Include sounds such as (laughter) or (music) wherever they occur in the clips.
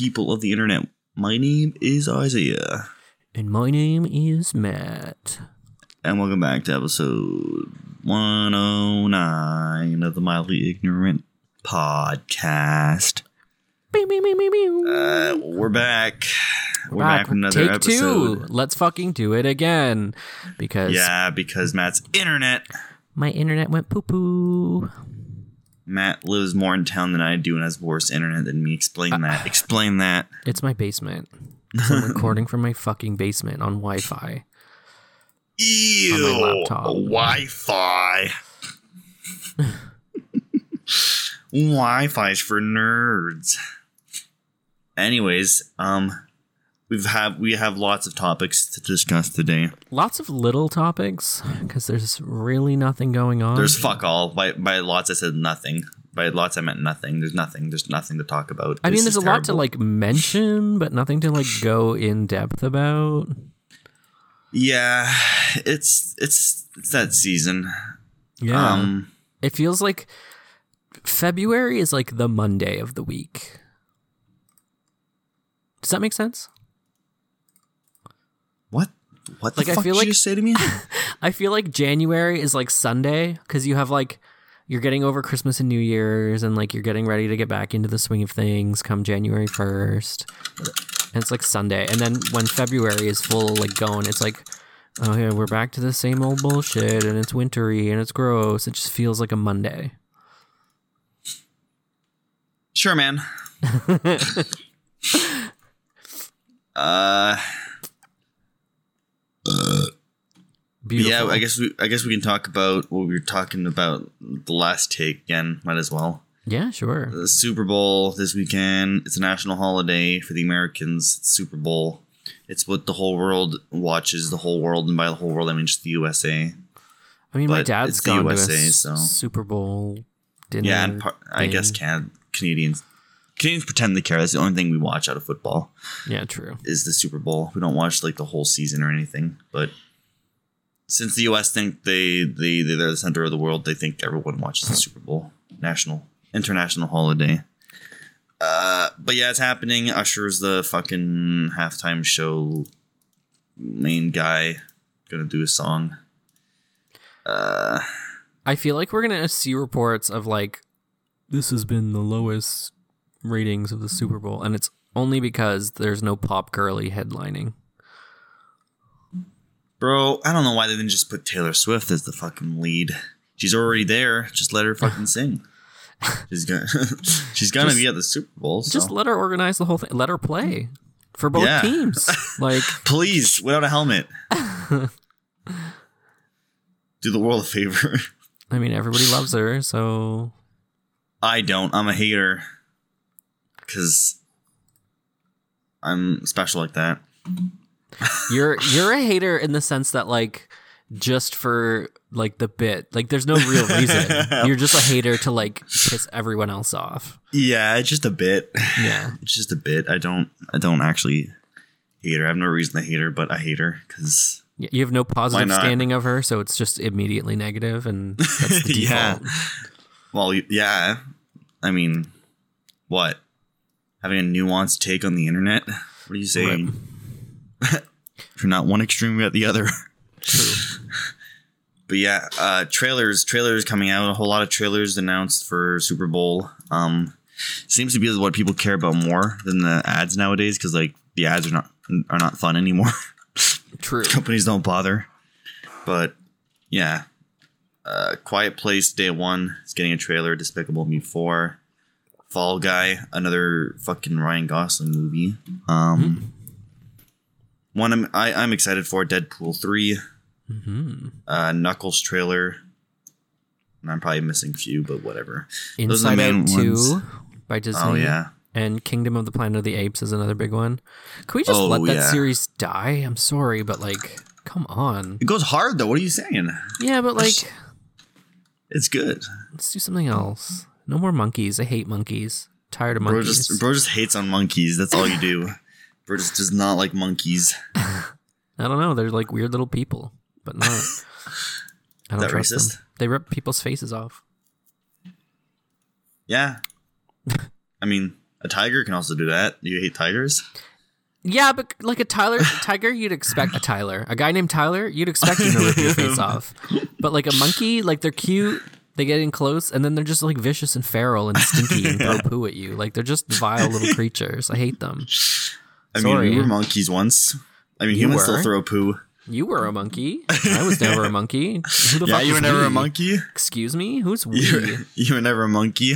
People of the internet. My name is Isaiah, And my name is Matt. and welcome back to episode 109 of the Mildly Ignorant podcast. Uh, we're back. We're back, with another Take episode. two. Let's fucking do it again. Because Yeah, because Matt's internet. my internet went poo poo. Matt lives more in town than I do and has worse internet than me. Explain that. Explain that. It's my basement. (laughs) I'm recording from my fucking basement on Wi Fi. Ew. On my laptop. Wi-Fi. (laughs) Wi-Fi's for nerds. Anyways, um, we've have we have lots of topics to discuss today. Lots of little topics because there's really nothing going on. There's fuck all. By by lots, I said nothing. By lots, I meant nothing. There's nothing. There's nothing to talk about. I mean, there's a lot to like mention, but nothing to like go in depth about. Yeah, it's it's it's that season. Yeah. Um, It feels like February is like the Monday of the week. Does that make sense? What? The Like, I fuck feel did like- you say to me? (laughs) I feel like January is like Sunday because you have like you're getting over Christmas and New Year's and like you're getting ready to get back into the swing of things come January 1st. And it's like Sunday. And then when February is full like going, it's like oh yeah, we're back to the same old bullshit and it's wintry and it's gross. It just feels like a Monday. Sure, man. (laughs) uh, Beautiful. yeah. I guess we. I guess we can talk about what we were talking about the last take again. Might as well. Yeah, sure. The Super Bowl this weekend. It's a national holiday for the Americans. It's Super Bowl. It's what the whole world watches. The whole world, and by the whole world, I mean just the USA. I mean, my But dad's it's the gone USA, to a so- Super Bowl dinner. Yeah, and par- I guess can Canadians. Canadians pretend they care. That's the only thing we watch out of football. Yeah, true. is the Super Bowl. We don't watch like the whole season or anything, but since the U.S. think they they they're the center of the world, they think everyone watches the Super Bowl, national international holiday. Uh, but yeah, it's happening. Usher's the fucking halftime show main guy, gonna do a song. Uh, I feel like we're gonna see reports of like this has been the lowest ratings of the Super Bowl, and it's only because there's no pop girly headlining. bro, I don't know why they didn't just put Taylor Swift as the fucking lead. She's already there. Just let her fucking (laughs) sing. She's gonna (laughs) she's gonna Just- be at the Super Bowl. So. Just let her organize the whole thing. Let her play for both Yeah. teams. (laughs) Like, Please, without a helmet. Do the world a favor. I mean, everybody loves her, so I don't. I'm a hater. Because I'm special like that. you're (laughs) you're a hater in the sense that like just for like the bit, like there's no real reason. (laughs) you're just a hater to like piss everyone else off. Yeah, it's just a bit. Yeah. (laughs) It's just a bit. I don't I don't actually hate her. I have no reason to hate her, but I hate her because Y- You have no positive standing of her, so it's just immediately negative, and that's the Yeah. default. well, yeah. I mean, what? Having a nuanced take on the internet? What are you saying? (laughs) If you're not one extreme, you're at the other. True. (laughs) But yeah, uh, trailers, trailers coming out. A whole lot of trailers announced for Super Bowl. Um, seems to be what people care about more than the ads nowadays because like the ads are not are not fun anymore. (laughs) True. Companies don't bother. But yeah, uh, Quiet Place Day One is getting a trailer. Despicable Me Four, Fall Guy, another fucking Ryan Gosling movie. Um, one I'm I, I'm excited for Deadpool three hmm uh, Knuckles trailer. And I'm probably missing a few, but whatever. Those are the Inside main Out Two ones. by Disney. Oh yeah, And Kingdom of the Planet of the Apes is another big one. Can we just Oh, let that yeah. series die? I'm sorry, but like, come on. it goes hard though. What are you saying? Yeah, but like, It's good. let's do something else. No more monkeys. I hate monkeys. Tired of Bro monkeys. just bro just hates on monkeys. That's all you do. bro just does not like monkeys. (laughs) I don't know. They're like weird little people, but not. (laughs) I don't that trust racist? them. They rip people's faces off. Yeah. (laughs) I mean, A tiger can also do that. You hate tigers? Yeah, but like a Tyler tiger, you'd expect a Tyler, a guy named Tyler, you'd expect him to rip your face off. But like a monkey, like they're cute, they get in close, and then they're just like vicious and feral and stinky and throw (laughs) poo at you. Like they're just vile little creatures. I hate them. I Sorry. mean, we were monkeys once. I mean, You humans were? still throw poo. You were a monkey. (laughs) I was never a monkey. Who the Yeah, you were never we? a monkey. Excuse me? Who's we? You were, (laughs) you were never a monkey.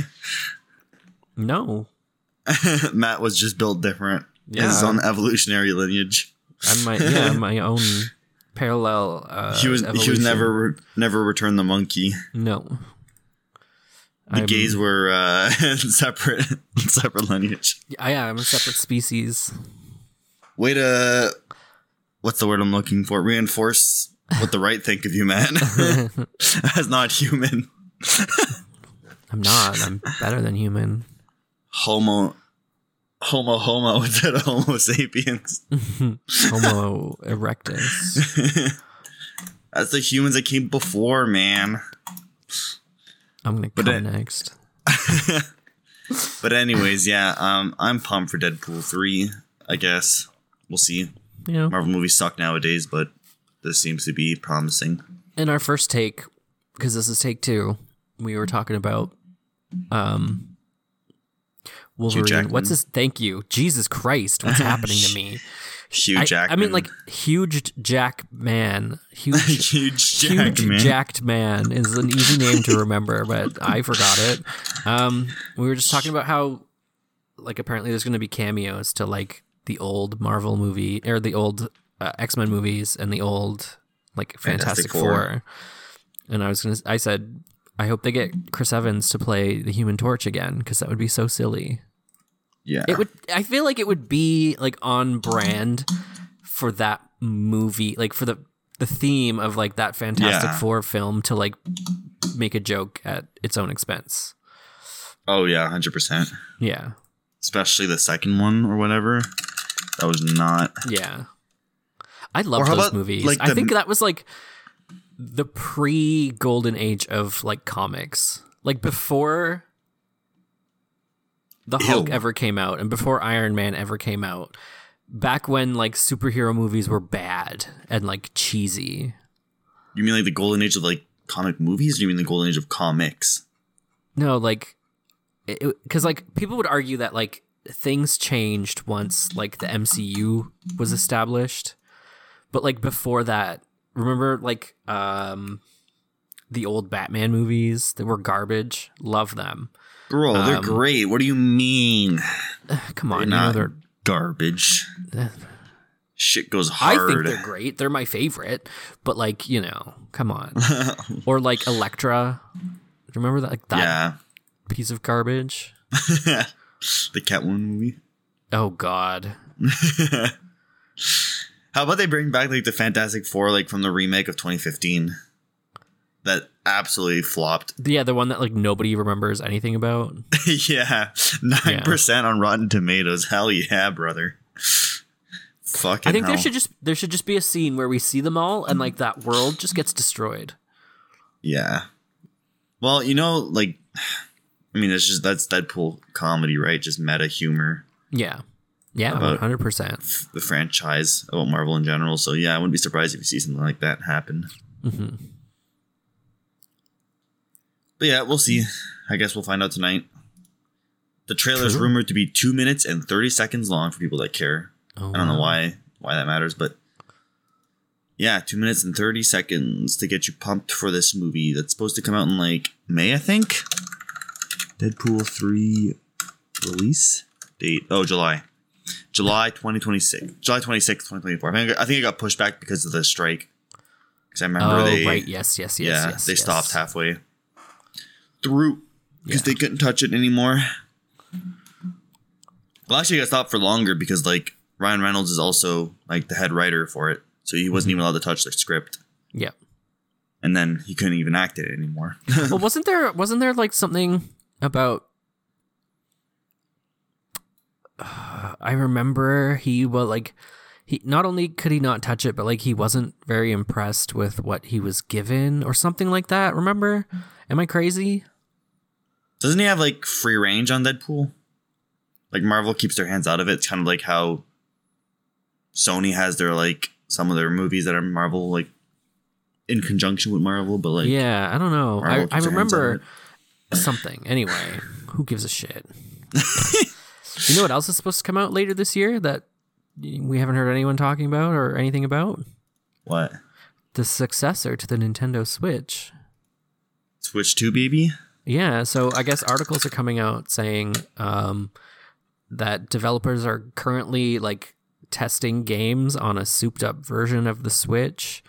No. Matt was just built different. Yeah. His own evolutionary lineage. I'm my yeah, my own parallel uh he was he was evolution. never never returned the monkey. No. The I'm- gays were uh, (laughs) separate (laughs) separate lineage. Yeah, I am a separate species. Way to what's the word I'm looking for? Reinforce what the right think of you, man. (laughs) As not human. I'm not. I'm better than human. Homo Homo homo instead of homo sapiens. Homo erectus. That's the humans that came before, man. I'm gonna But come it- next. (laughs) But anyways, yeah, um, I'm pumped for Deadpool three. I guess we'll see. Yeah. Marvel movies suck nowadays, but this seems to be promising. In our first take, because this is take two, we were talking about um Wolverine. What's his thank you. Jesus Christ, what's (laughs) happening to me? Hugh I, I mean like huge Jack man. (laughs) Huge huge huge Jackman. jacked man is an easy name to remember, but I forgot it. Um, we were just talking about how, like, apparently there's going to be cameos to like the old Marvel movie or the old uh, X Men movies and the old like Fantastic, Fantastic Four. Four. And I was gonna, I said, I hope they get Chris Evans to play the Human Torch again because that would be so silly. Yeah, It would. I feel like it would be like on brand for that movie, like for the the theme of like that Fantastic Yeah. Four film to like make a joke at its own expense. oh yeah, hundred percent. Yeah, Especially the second one or whatever. That was not. yeah. I love those about, movies. like, I the- think that was like the pre golden age of like comics, like before the Hulk Ew. ever came out and before Iron Man ever came out. Back when like superhero movies were bad and like cheesy. You mean like the golden age of like comic movies? Or you mean the golden age of comics? No, like, because like people would argue that like things changed once like the MCU was established, but like before that, remember like um the old Batman movies that were garbage. Love them. Bro, they're Um, great. What do you mean? (sighs) Come on, They're you know not they're. garbage. (sighs) Shit goes hard. I think they're great. They're my favorite, but like you know, come on. (laughs) or like Elektra. Do you remember that? Like that yeah, piece of garbage. (laughs) the Catwoman movie. Oh God. (laughs) How about they bring back like the Fantastic Four, like from the remake of 2015? That absolutely flopped. (laughs) Yeah, the one that like nobody remembers anything about. yeah, nine percent on Rotten Tomatoes. Hell yeah, brother. Fucking I think there should just there should just be a scene where we see them all and like that world just gets destroyed. Yeah. Well, you know, like, I mean, it's just that's Deadpool comedy, right? Just meta humor, Yeah. Yeah, About- hundred percent. the franchise about Marvel in general. So yeah, I wouldn't be surprised if you see something like that happen. Mm-hmm. But yeah, we'll see. I guess we'll find out tonight. The trailer is rumored to be two minutes and thirty seconds long for people that care. Oh, I don't know why why that matters, but yeah, two minutes and thirty seconds to get you pumped for this movie that's supposed to come out in like May, I think. Deadpool three release date. Oh, July, July twenty twenty six, July twenty sixth, twenty twenty four. I think I think it got pushed back because of the strike. Because I remember Oh they right, yes, yes, yes, yeah yes. they yes. stopped halfway through because Yeah. they couldn't touch it anymore. Well, actually, got stopped for longer because like Ryan Reynolds is also like the head writer for it, so he wasn't mm-hmm. even allowed to touch the script, Yeah. and then he couldn't even act it anymore. (laughs) well, wasn't there wasn't there like something about (sighs) I remember he was like he not only could he not touch it, but like he wasn't very impressed with what he was given or something like that. Remember? Am I crazy? Doesn't he have like free range on Deadpool? like Marvel keeps their hands out of it. It's kind of like how Sony has their like some of their movies that are Marvel like in conjunction with Marvel, but like yeah, I don't know. Marvel I, I their hands out of remember something. Anyway, who gives a shit? (laughs) you know what else is supposed to come out later this year that we haven't heard anyone talking about or anything about? what The successor to the Nintendo Switch. Switch Two, baby. Yeah, so I guess articles are coming out saying um, that developers are currently like testing games on a souped up version of the Switch.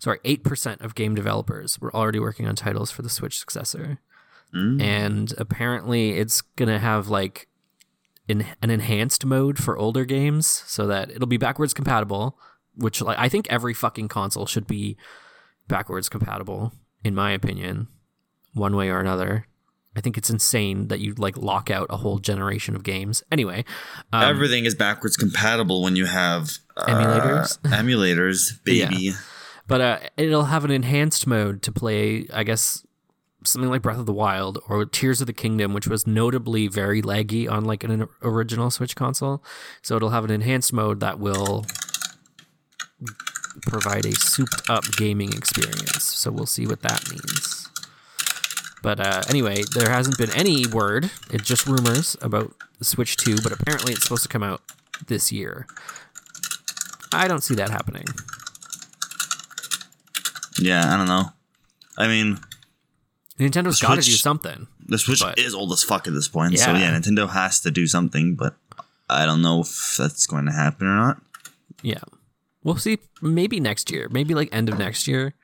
Sorry, 8% of game developers were already working on titles for the Switch successor. Mm. And apparently it's going to have like in, an enhanced mode for older games so that it'll be backwards compatible, which like I think every fucking console should be backwards compatible in my opinion, one way or another. I think it's insane that you like lock out a whole generation of games. Anyway, um, Everything is backwards compatible when you have uh, Emulators? (laughs) emulators, baby. but uh, it'll have an enhanced mode to play. I guess something like Breath of the Wild or Tears of the Kingdom, which was notably very laggy on like an original Switch console. So it'll have an enhanced mode that will provide a souped up gaming experience. So we'll see what that means. But uh, anyway, there hasn't been any word. It's just rumors about Switch 2, but apparently it's supposed to come out this year. I don't see that happening. Yeah, I don't know. I mean, Nintendo's got to do something. the Switch But- is old as fuck at this point, so Yeah. yeah, Nintendo has to do something, but I don't know if that's going to happen or not. Yeah. We'll see. Maybe next year. Maybe like end of next year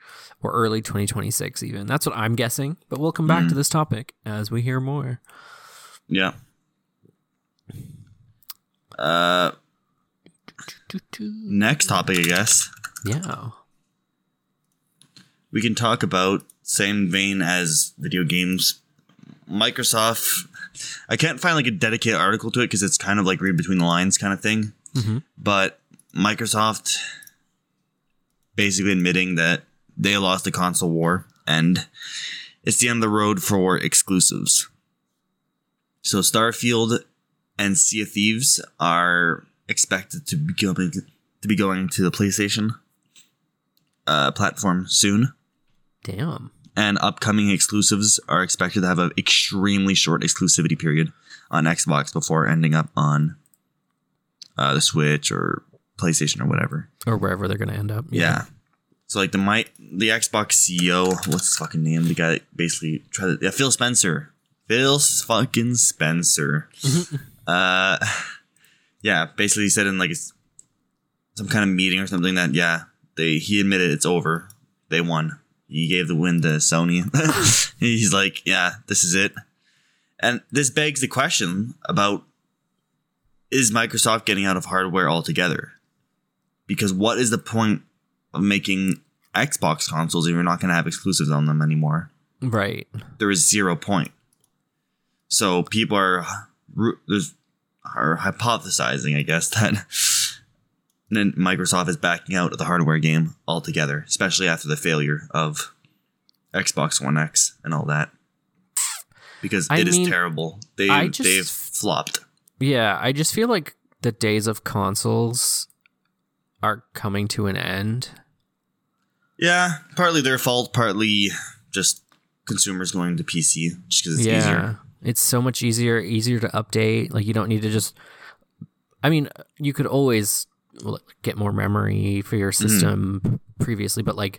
or early 2026, even. That's what I'm guessing. But we'll come back to this topic as we hear more. Yeah. Uh, next topic, I guess Yeah. we can talk about same vein as video games. Microsoft. I can't find like a dedicated article to it because it's kind of like read between the lines kind of thing. Mhm. But Microsoft basically admitting that they lost the console war and it's the end of the road for exclusives. So Starfield and Sea of Thieves are expected to be going to be going to the PlayStation uh, platform soon Damn. and upcoming exclusives are expected to have an extremely short exclusivity period on Xbox before ending up on uh, the Switch or PlayStation or whatever. Or wherever they're going to end up. Yeah. So like the my the Xbox CEO, what's his fucking name? The guy that basically tried to yeah, Phil Spencer. Phil fucking Spencer. (laughs) uh yeah, basically said in like some kind of meeting or something that yeah, they he admitted it's over. They won. He gave the win to Sony. (laughs) He's like, yeah, this is it. And this begs the question about is Microsoft getting out of hardware altogether? Because what is the point making Xbox consoles if you're not going to have exclusives on them anymore? Right. There is zero point. So people are there's are hypothesizing, I guess, (laughs) that then Microsoft is backing out of the hardware game altogether, especially after the failure of Xbox One X and all that. Because I it is mean, terrible. They just- they've flopped. Yeah. I just feel like the days of consoles are coming to an end. Yeah, partly their fault, partly just consumers going to PC just because it's yeah. easier. It's so much easier, easier to update. Like you don't need to just. I mean, you could always get more memory for your system previously, but like,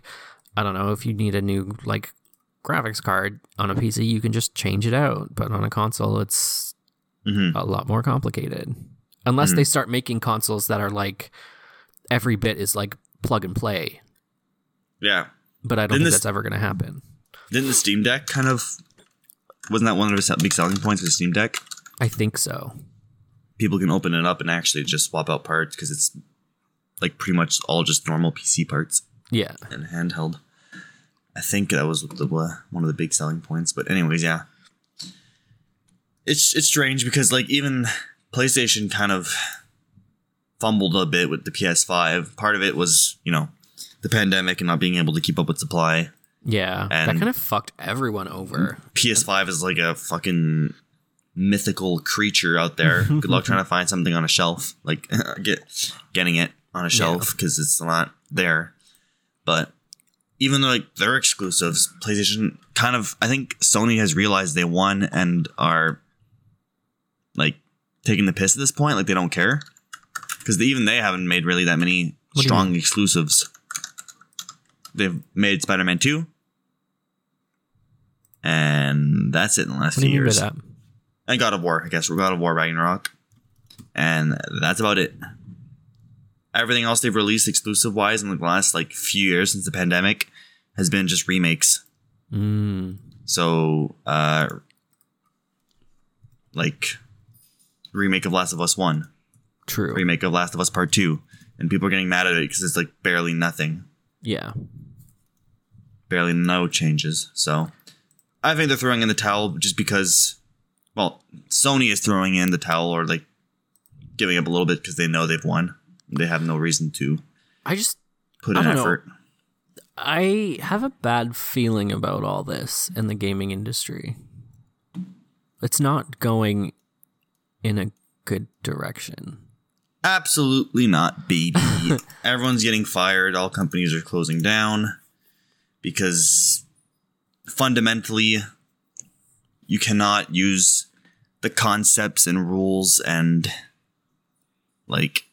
I don't know if you need a new like graphics card on a PC, you can just change it out. But on a console, it's hmm a lot more complicated. Unless they start making consoles that are like every bit is like plug and play. Yeah. But I don't Didn't think that's ever going to happen. Didn't the Steam Deck kind of wasn't that one of the big selling points of the Steam Deck? I think so. People can open it up and actually just swap out parts because it's like pretty much all just normal PC parts Yeah. and handheld. I think that was the one of the big selling points. But anyways, yeah, it's it's strange because like even PlayStation kind of fumbled a bit with the PS5. Part of it was you know the pandemic and not being able to keep up with supply. Yeah. that And- kind of fucked everyone over. PS5 is like a fucking mythical creature out there. (laughs) Good luck trying to find something on a shelf, like (laughs) get getting it on a shelf because it's not there. But even though like they're exclusives, PlayStation kind of I think Sony has realized they won and are like taking the piss at this point. Like they don't care because even they haven't made really that many What strong exclusives. They've made Spider Man two, and that's it in the last few you mean by years. And God of War, I guess. We're God of War Ragnarok, and that's about it. Everything else they've released exclusive wise in the last like few years since the pandemic has been just remakes. Mm, So, uh, like remake of Last of Us One, true. remake of Last of Us Part Two, and people are getting mad at it because it's like barely nothing, Yeah. Barely no changes. So, I think they're throwing in the towel just because, well, Sony is throwing in the towel or like giving up a little bit because they know they've won. They have no reason to I just put in don't know. effort. I have a bad feeling about all this in the gaming industry. It's not going in a good direction. Absolutely not, baby. (laughs) Everyone's getting fired. All companies are closing down because fundamentally, you cannot use the concepts and rules and like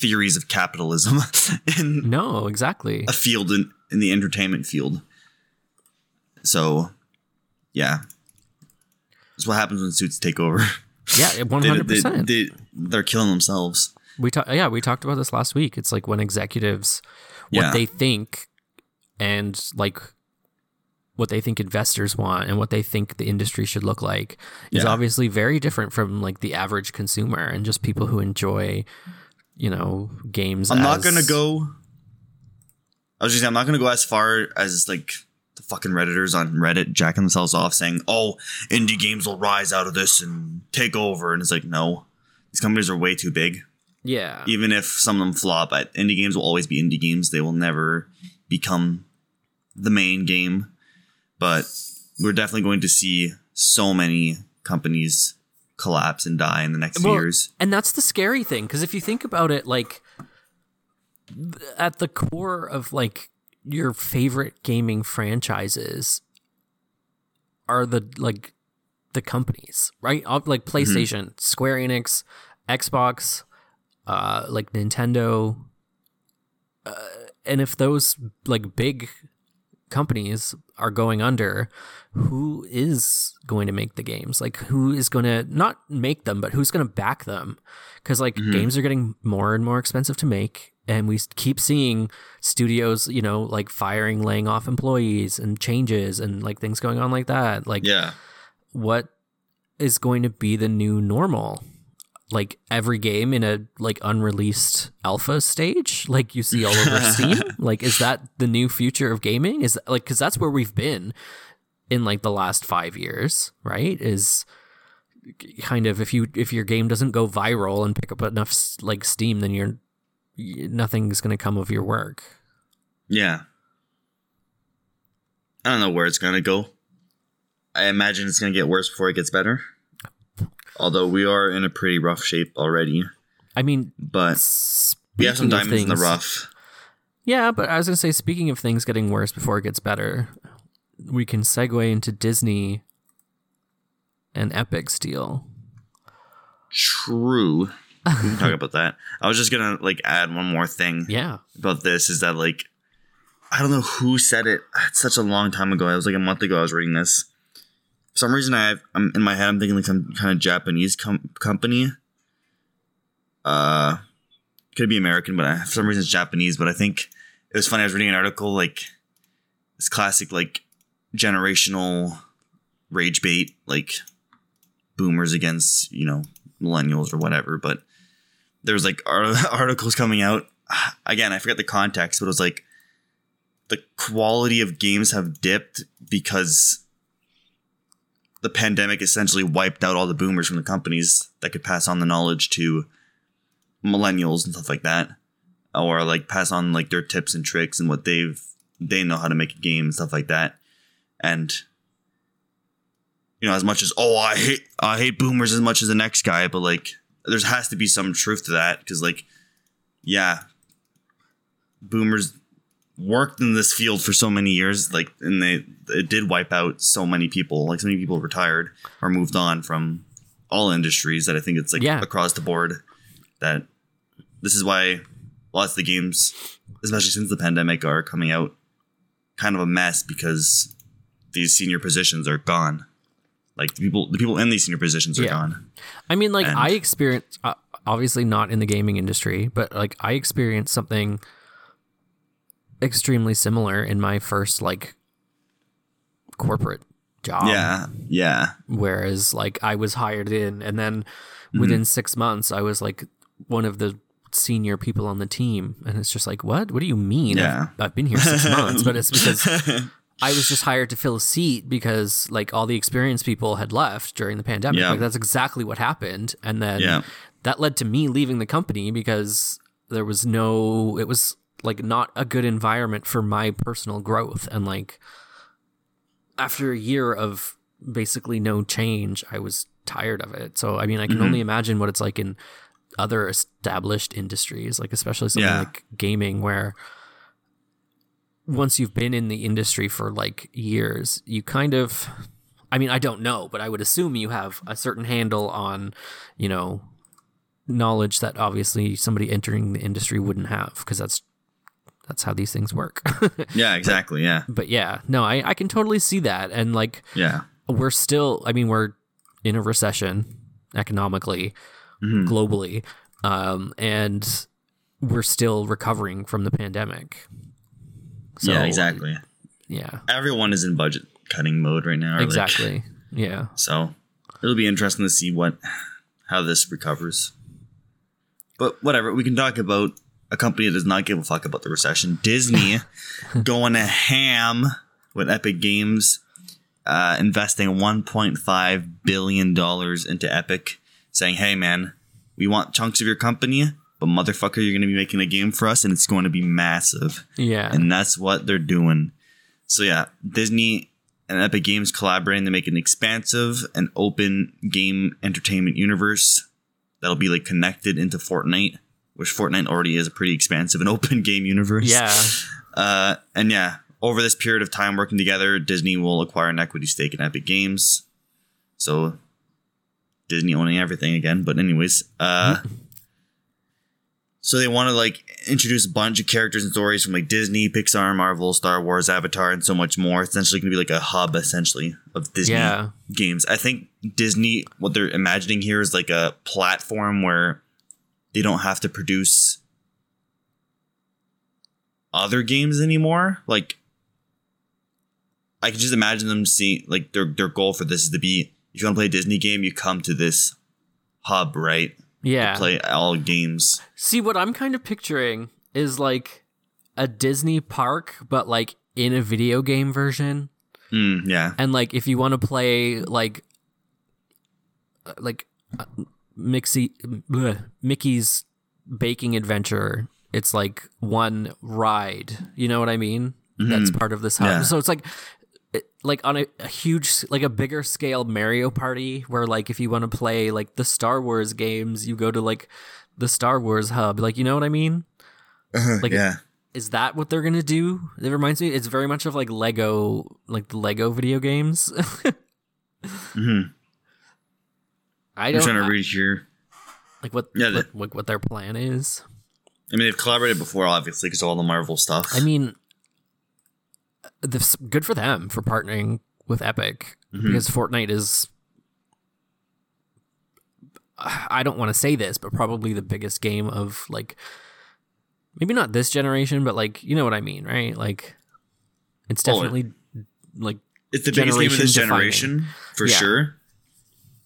theories of capitalism (laughs) in No, exactly. a field in, in the entertainment field. So, yeah. That's what happens when suits take over. Yeah, (laughs) one They, hundred they, they, they're killing themselves. We talked. Yeah, we talked about this last week. It's like when executives, what Yeah. they think, and like what they think investors want, and what they think the industry should look like, is Yeah. obviously very different from like the average consumer and just people who enjoy, you know, games. I'm not gonna go. I was just saying, I'm not gonna go as far as like the fucking redditors on Reddit jacking themselves off, saying, "Oh, indie games will rise out of this and take over," and it's like, no, these companies are way too big. Yeah, Even if some of them flop, but indie games will always be indie games. They will never become the main game. But we're definitely going to see so many companies collapse and die in the next Well, few years. And that's the scary thing because if you think about it, like at the core of like your favorite gaming franchises are the like the companies, right? Like PlayStation, Square Enix, Xbox, uh, like Nintendo, uh, and if those like big companies are going under, who is going to make the games? Like, who is going to not make them, but who's going to back them? Because like mm-hmm. games are getting more and more expensive to make, and we keep seeing studios, you know, like firing, laying off employees, and changes, and like things going on like that. Like, Yeah. what is going to be the new normal? Like every game in a like unreleased alpha stage, like you see all over Steam. (laughs) Like, is that the new future of gaming? Is that, like because that's where we've been in like the last five years, right? Is kind of if you if your game doesn't go viral and pick up enough like Steam, then you're nothing's going to come of your work. Yeah. I don't know where it's gonna go. I imagine it's gonna get worse before it gets better. Although we are in a pretty rough shape already, I mean, but we have some diamonds in the rough. Yeah, but I was gonna say, speaking of things getting worse before it gets better, we can segue into Disney and Epic's deal. True. We can talk (laughs) about that. I was just gonna like add one more thing Yeah, about this is that like I don't know who said it. It's such a long time ago. It was like a month ago. I was reading this. For some reason, I have, I'm in my head. I'm thinking like some kind of Japanese com- company. Uh, could be American, but I, for some reason it's Japanese. But I think it was funny. I was reading an article like this classic like generational rage bait, like boomers against you know millennials or whatever. But there's like ar- (laughs) articles coming out. Again, I forget the context, but it was like the quality of games have dipped because the pandemic essentially wiped out all the boomers from the companies that could pass on the knowledge to millennials and stuff like that or like pass on like their tips and tricks and what they've they know how to make a game and stuff like that. And you know, as much as oh, I hate I hate boomers as much as the next guy, but like there has to be some truth to that because like yeah, boomers worked in this field for so many years, like and they it did wipe out so many people. Like so many people retired or moved on from all industries that I think it's like Yeah. across the board that this is why lots of the games, especially since the pandemic, are coming out kind of a mess because these senior positions are gone. Like the people, the people in these senior positions are Yeah. gone. I mean, like And- I experienced, uh, obviously not in the gaming industry, but like I experienced something extremely similar in my first like corporate job. yeah, yeah, Whereas like I was hired in, and then Mm-hmm. within six months, I was like one of the senior people on the team, and it's just like, what? What do you mean? Yeah. I've, I've been here six months, but it's because (laughs) I was just hired to fill a seat because like all the experienced people had left during the pandemic. Yeah. Like that's exactly what happened. And then Yeah. that led to me leaving the company because there was no it was like not a good environment for my personal growth and like after a year of basically no change, I was tired of it. So I mean, I can Mm-hmm. only imagine what it's like in other established industries, like especially something Yeah. like gaming where once you've been in the industry for like years, you kind of I mean, I don't know, but I would assume you have a certain handle on, you know, knowledge that obviously somebody entering the industry wouldn't have because that's that's how these things work. (laughs) yeah, exactly. Yeah, but yeah, no, I, I can totally see that. And like yeah, we're still I mean, we're in a recession economically, Mm-hmm. globally. Um, and we're still recovering from the pandemic. So, yeah, exactly. Yeah. Everyone is in budget cutting mode right now. or, like, Exactly. yeah. So it'll be interesting to see what how this recovers. But whatever, we can talk about a company that does not give a fuck about the recession. Disney (laughs) going to ham with Epic Games, uh, investing 1.5 billion dollars into Epic, saying, "Hey man, we want chunks of your company." But motherfucker, you're going to be making a game for us, and it's going to be massive Yeah. and that's what they're doing. So yeah, Disney and Epic Games collaborating to make an expansive and open game entertainment universe that'll be like connected into Fortnite, which Fortnite already is a pretty expansive and (laughs) open game universe. yeah. Uh, and yeah, over this period of time working together, Disney will acquire an equity stake in Epic Games. So Disney owning everything again. But anyways, uh, so they want to like introduce a bunch of characters and stories from like Disney, Pixar, Marvel, Star Wars, Avatar, and so much more. Essentially going to be like a hub, essentially, of Disney Yeah. games. I think Disney, what they're imagining here is like a platform where they don't have to produce other games anymore. Like, I can just imagine them seeing like their their goal for this is to be if you want to play a Disney game, you come to this hub, right? Yeah. To Play all games. See, what I'm kind of picturing is like a Disney park, but like in a video game version. Mm, yeah, And like if you want to play like uh, like uh, Mixie, bleh, Mickey's baking adventure, it's like one ride. You know what I mean? That's part of this hub. Yeah. So it's like it- like on a, a huge like a bigger scale Mario Party where like if you want to play like the Star Wars games, you go to like the Star Wars hub. Like you know what I mean? Like yeah, is that what they're gonna do? It reminds me. It's very much of like Lego, like the Lego video games. (laughs) Mhm. I I'm trying to read here. like what, Yeah, what, what what their plan is. I mean, they've collaborated before, obviously, because of all the Marvel stuff. I mean, this good for them for partnering with Epic Mm-hmm. because Fortnite is. I don't want to say this, but probably the biggest game of like, maybe not this generation, but like you know what I mean, right? Like, it's Oh, definitely like it's the biggest game of this generation generation for Yeah. sure.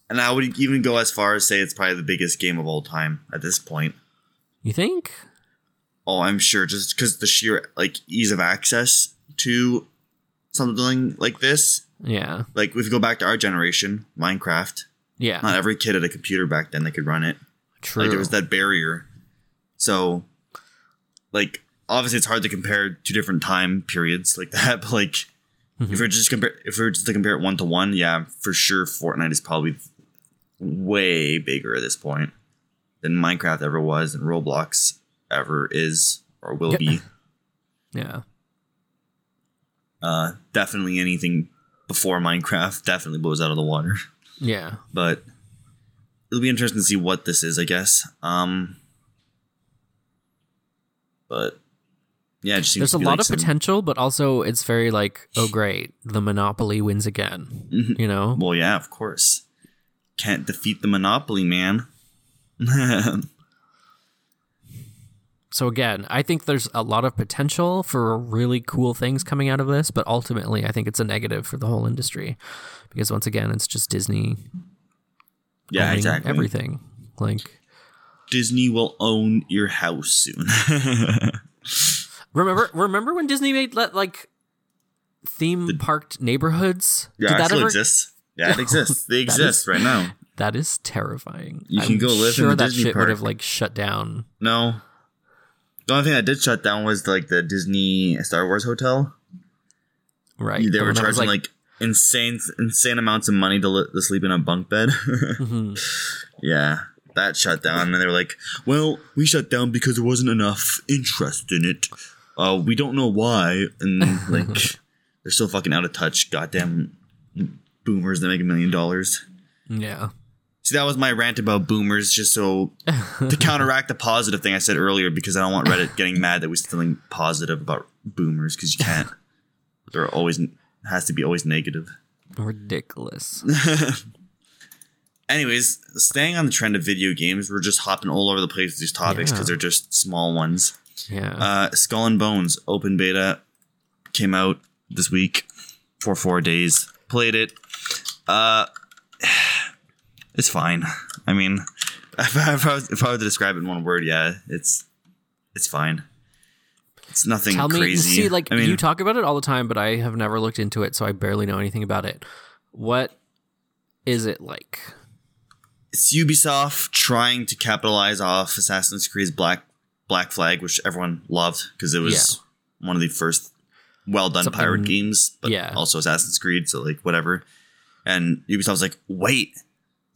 And I would even go as far as say it's probably the biggest game of all time at this point. you think. Oh, I'm sure, just because the sheer like ease of access to something like this. Yeah, Like if you go back to our generation, Minecraft. yeah, Not every kid had a computer back then that could run it. true. Like there was that barrier. So, like obviously, it's hard to compare two different time periods like (laughs) that. But like If mm-hmm. we're just compare, if we're just to compare it one to one, yeah, for sure, Fortnite is probably way bigger at this point than Minecraft ever was, and Roblox ever is or will Yeah. be. (laughs) Yeah. Uh, definitely anything before Minecraft definitely blows out of the water. Yeah. But it'll be interesting to see what this is, I guess. Um, but yeah, it just seems There's a lot like, of some- potential, but also it's very like, oh great, the monopoly wins again. Mhm. You know? Well, yeah, of course. Can't defeat the monopoly, man. (laughs) So again, I think there's a lot of potential for really cool things coming out of this, but ultimately I think it's a negative for the whole industry. Because once again, it's just Disney yeah, exactly. everything. Like Disney will own your house soon. (laughs) remember remember when Disney made let like theme parked neighborhoods? yeah, Did that still ever exists. Yeah, (laughs) it exists. They exist is- right now. That is terrifying. You can I'm go live in sure the that Disney shit would park. have like shut down. No. The only thing that did shut down was like the Disney Star Wars hotel. Right. They The were charging like, insane insane amounts of money to, li- to sleep in a bunk bed. (laughs) Mhm. yeah, that shut down, and they were like, "Well, we shut down because there wasn't enough interest in it. Uh, we don't know why." And (laughs) like, they're still fucking out of touch. Goddamn boomers that make a million dollars. Yeah. See, that was my rant about boomers, just so (laughs) to counteract the positive thing I said earlier, because I don't want Reddit getting mad that we're feeling positive about boomers, because you can't. (laughs) They're always has to be always negative. Ridiculous. (laughs) Anyways, staying on the trend of video games, we're just hopping all over the place with these topics because Yeah. they're just small ones. Yeah. Uh, Skull and Bones open beta came out this week for four days. Played it. Uh, (sighs) it's fine. I mean, (laughs) if I, if I, was, if I were to describe it in one word, yeah, it's it's fine. It's nothing Tell me, crazy. see, like I mean, you talk about it all the time, but I have never looked into it, so I barely know anything about it. What is it like? it's Ubisoft trying to capitalize off Assassin's Creed's Black Black Flag, which everyone loved because it was one of the first well done pirate games, but yeah. also Assassin's Creed, so like whatever. And Ubisoft was like, wait,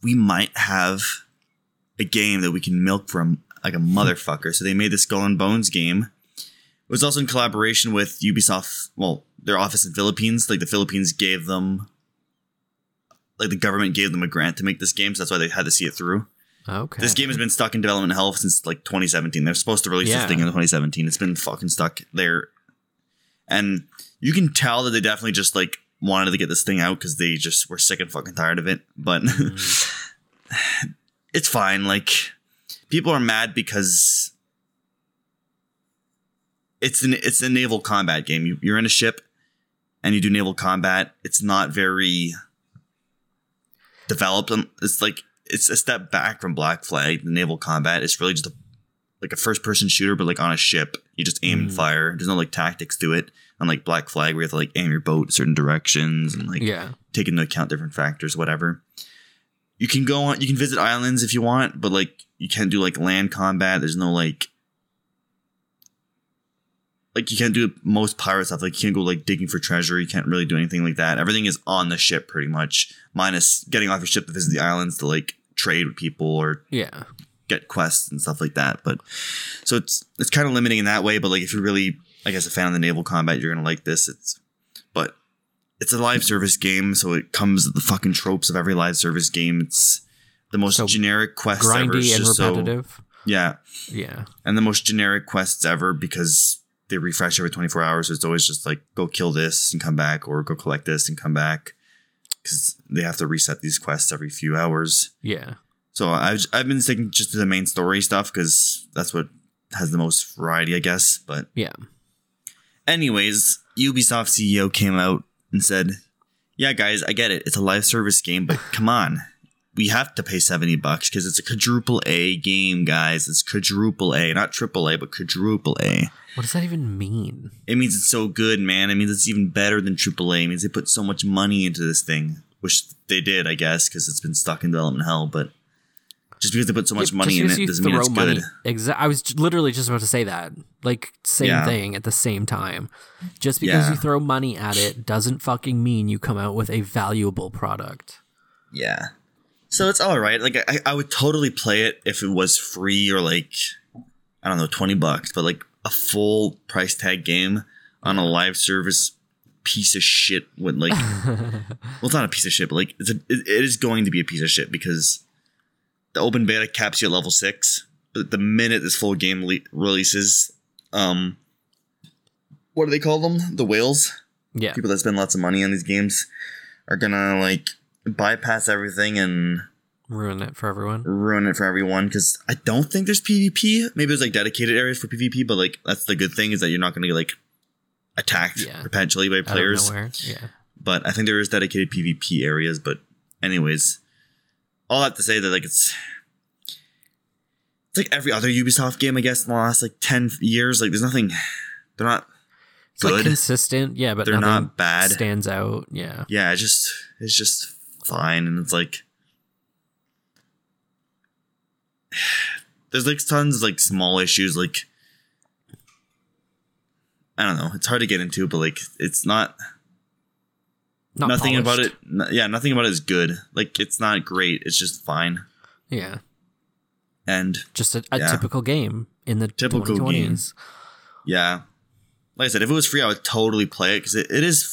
we might have a game that we can milk from like a motherfucker. So they made the Skull and Bones game. It was also in collaboration with Ubisoft, well, their office in Philippines. Like the Philippines gave them like the government gave them a grant to make this game, so that's why they had to see it through. Okay. This game has been stuck in development hell since like 2017. They're supposed to release Yeah. this thing in 2017. It's been fucking stuck there, and you can tell that they definitely just like wanted to get this thing out because they just were sick and fucking tired of it. But (laughs) it's fine. Like people are mad because it's an it's a naval combat game. You, you're in a ship and you do naval combat. It's not very developed. Um, It's like it's a step back from Black Flag. The naval combat It's really just a like a first person shooter, but like on a ship. You just aim and Mm. fire. There's no like tactics to it. Unlike Black Flag, where you have to like aim your boat certain directions and like yeah. take into account different factors, whatever. You can go on, you can visit islands if you want, but like you can't do like land combat. There's no like, like you can't do most pirate stuff. Like you can't go like digging for treasure. You can't really do anything like that. Everything is on the ship pretty much, minus getting off your ship to visit the islands to like trade with people or Yeah. Get quests and stuff like that. But so it's it's kind of limiting in that way. But like if you're really, I guess, a fan of the naval combat, you're gonna like this. It's but it's a live service game, so it comes with the fucking tropes of every live service game. It's the most So generic quest ever. Grindy It's and just so- yeah, Yeah. and the most generic quests ever because they refresh every 24 hours. So it's always just like go kill this and come back, or go collect this and come back, because they have to reset these quests every few hours. Yeah. So I've I've been sticking just to the main story stuff because that's what has the most variety, I guess. But Yeah. anyways, Ubisoft CEO came out and said, "Yeah, guys, I get it. It's a live service game, but (sighs) come on." We have to pay 70 bucks because it's a quadruple A game, guys. It's quadruple A, not triple A, but quadruple A. What does that even mean? It means it's so good, man. It means it's even better than triple A. It means they put so much money into this thing, which they did, I guess, because it's been stuck in development hell. But Just because they put so much Yeah, money in it doesn't mean it's throw good. Exa- I was literally just about to say that. Like same Yeah. thing at the same time. Just because Yeah. you throw money at it doesn't fucking mean you come out with a valuable product. Yeah. So it's all right. Like I, I would totally play it if it was free or like I don't know, twenty bucks. But like a full price tag game on a live service piece of shit with like (laughs) well, it's not a piece of shit, but like it's a, it is going to be a piece of shit because the open beta caps you at level six. But the minute this full game le- releases, um, what do they call them? The whales Yeah. people that spend lots of money on these games are gonna like bypass everything and Ruin it for everyone. ruin it for everyone because I don't think there's PvP. Maybe there's like dedicated areas for PvP, but like that's the good thing is that you're not gonna get like attacked Yeah. perpetually by players. Yeah. But I think there is dedicated PvP areas. But anyways, all that to say that like it's it's like every other Ubisoft game, I guess, in the last like ten years. Like there's nothing. They're not It's like good. consistent, yeah, but They're not bad. stands out. Yeah. yeah, it's just it's just fine, and it's like there's like tons of like small issues, like I don't know, it's hard to get into, but like it's not, Not nothing about it. n- yeah, nothing about it is good. Like it's not great. It's just fine, Yeah. and Just a, a Yeah. typical game in the Typical 2020s. yeah, like I said, if it was free, I would totally play it because it, it is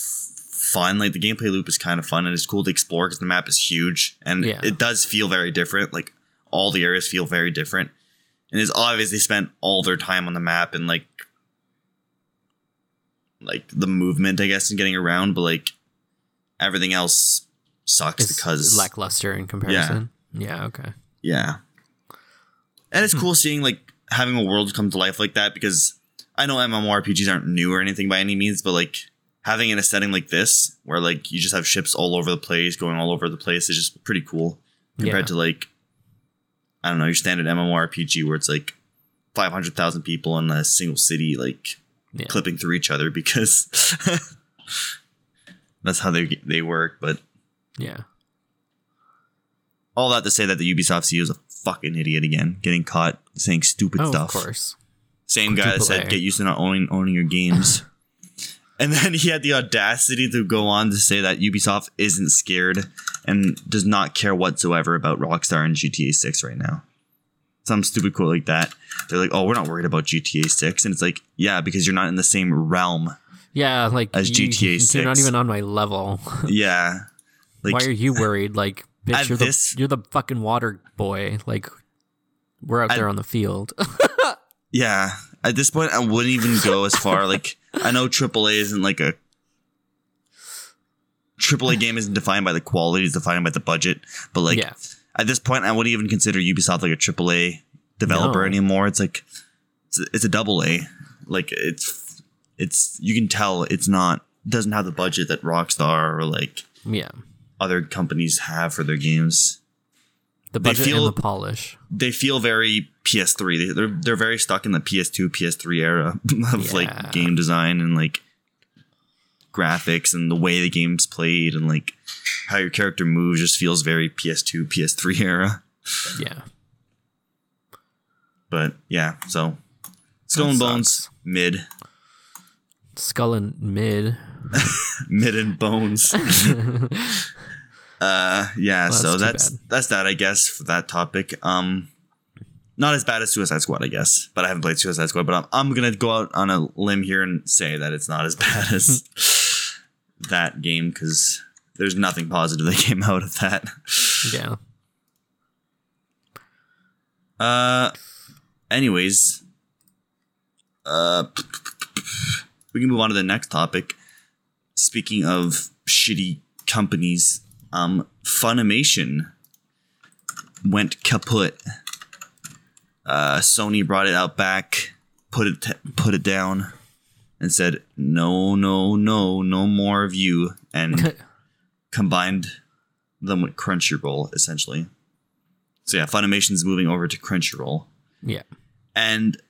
fun. Like the gameplay loop is kind of fun and it's cool to explore because the map is huge and Yeah. it does feel very different. Like all the areas feel very different, and it's obvious they spent all their time on the map and like like the movement, I guess, and getting around, but like everything else sucks It's because lackluster in comparison. Yeah. okay. yeah. And Hmm. it's cool seeing like having a world come to life like that because I know MMORPGs aren't new or anything by any means, but like having in a setting like this where like you just have ships all over the place, going all over the place is just pretty cool compared Yeah. to like I don't know, your standard MMORPG where it's like 500,000 people in a single city like Yeah. clipping through each other because (laughs) that's how they they work, but Yeah. all that to say that the Ubisoft CEO is a fucking idiot again, getting caught saying stupid Oh, stuff. of course. Same guy that said get used to not owning owning your games. (sighs) and then he had the audacity to go on to say that Ubisoft isn't scared and does not care whatsoever about Rockstar and GTA 6 right now. Some stupid quote like that. They're like, "Oh, we're not worried about GTA 6." And it's like, "Yeah, because you're not in the same realm." Yeah, like As you, GTA You're not even on my level. (laughs) Yeah. Like Why are you worried? Like, bitch, you're the this- you're the fucking water boy. Like, we're out At- there on the field. (laughs) Yeah. At this point, I wouldn't even go as far. Like, I know AAA isn't like a AAA (laughs) game isn't defined by the quality; it's defined by the budget. But like, yeah, at this point, I wouldn't even consider Ubisoft like a AAA developer No. anymore. It's like it's it's a double A. Like it's it's you can tell it's not doesn't have the budget that Rockstar or like yeah. other companies have for their games. The They budget feel- and the polish. they feel very PS3. They, they're they're very stuck in the PS2, PS3 era (laughs) of Yeah. like game design and like graphics and the way the game's played and like how your character moves just feels very PS2, PS3 (laughs) era. Yeah, But yeah, so Skull and Bones mid, skull and mid. (laughs) mid and bones. (laughs) uh yeah, Well, so that's that's that's that I guess for that topic. Um not as bad as Suicide Squad, I guess, but I haven't played Suicide Squad. But I'm, I'm gonna go out on a limb here and say that it's not as (laughs) bad as that game because there's nothing positive that came out of that. Yeah, Uh, anyways, uh, we can move on to the next topic. Speaking of shitty companies, um, Funimation went kaput. Uh, Sony brought it out back, put it put it down, and said, "No, no, no, no more of you," and (laughs) combined them with Crunchyroll essentially. So yeah, Funimation's moving over to Crunchyroll. yeah. And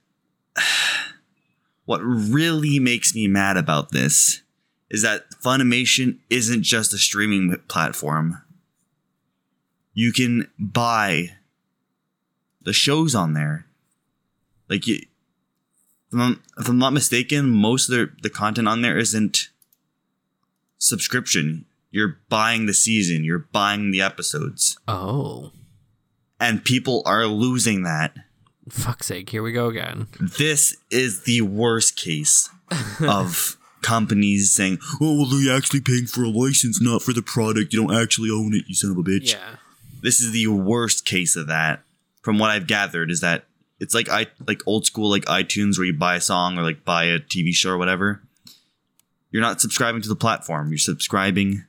what really makes me mad about this is that Funimation isn't just a streaming platform. You can buy the shows on there. Like you, if I'm, if I'm not mistaken, most of the the content on there isn't subscription. You're buying the season. You're buying the episodes, Oh, and people are losing that. Fuck's sake! Here we go again. This is the worst case of (laughs) companies saying, "Oh, well, you're actually paying for a license, not for the product. You don't actually own it, you son of a bitch." Yeah. this is the worst case of that from what i've gathered is that it's like i like old school like itunes where you buy a song or like buy a tv show or whatever you're not subscribing to the platform you're subscribing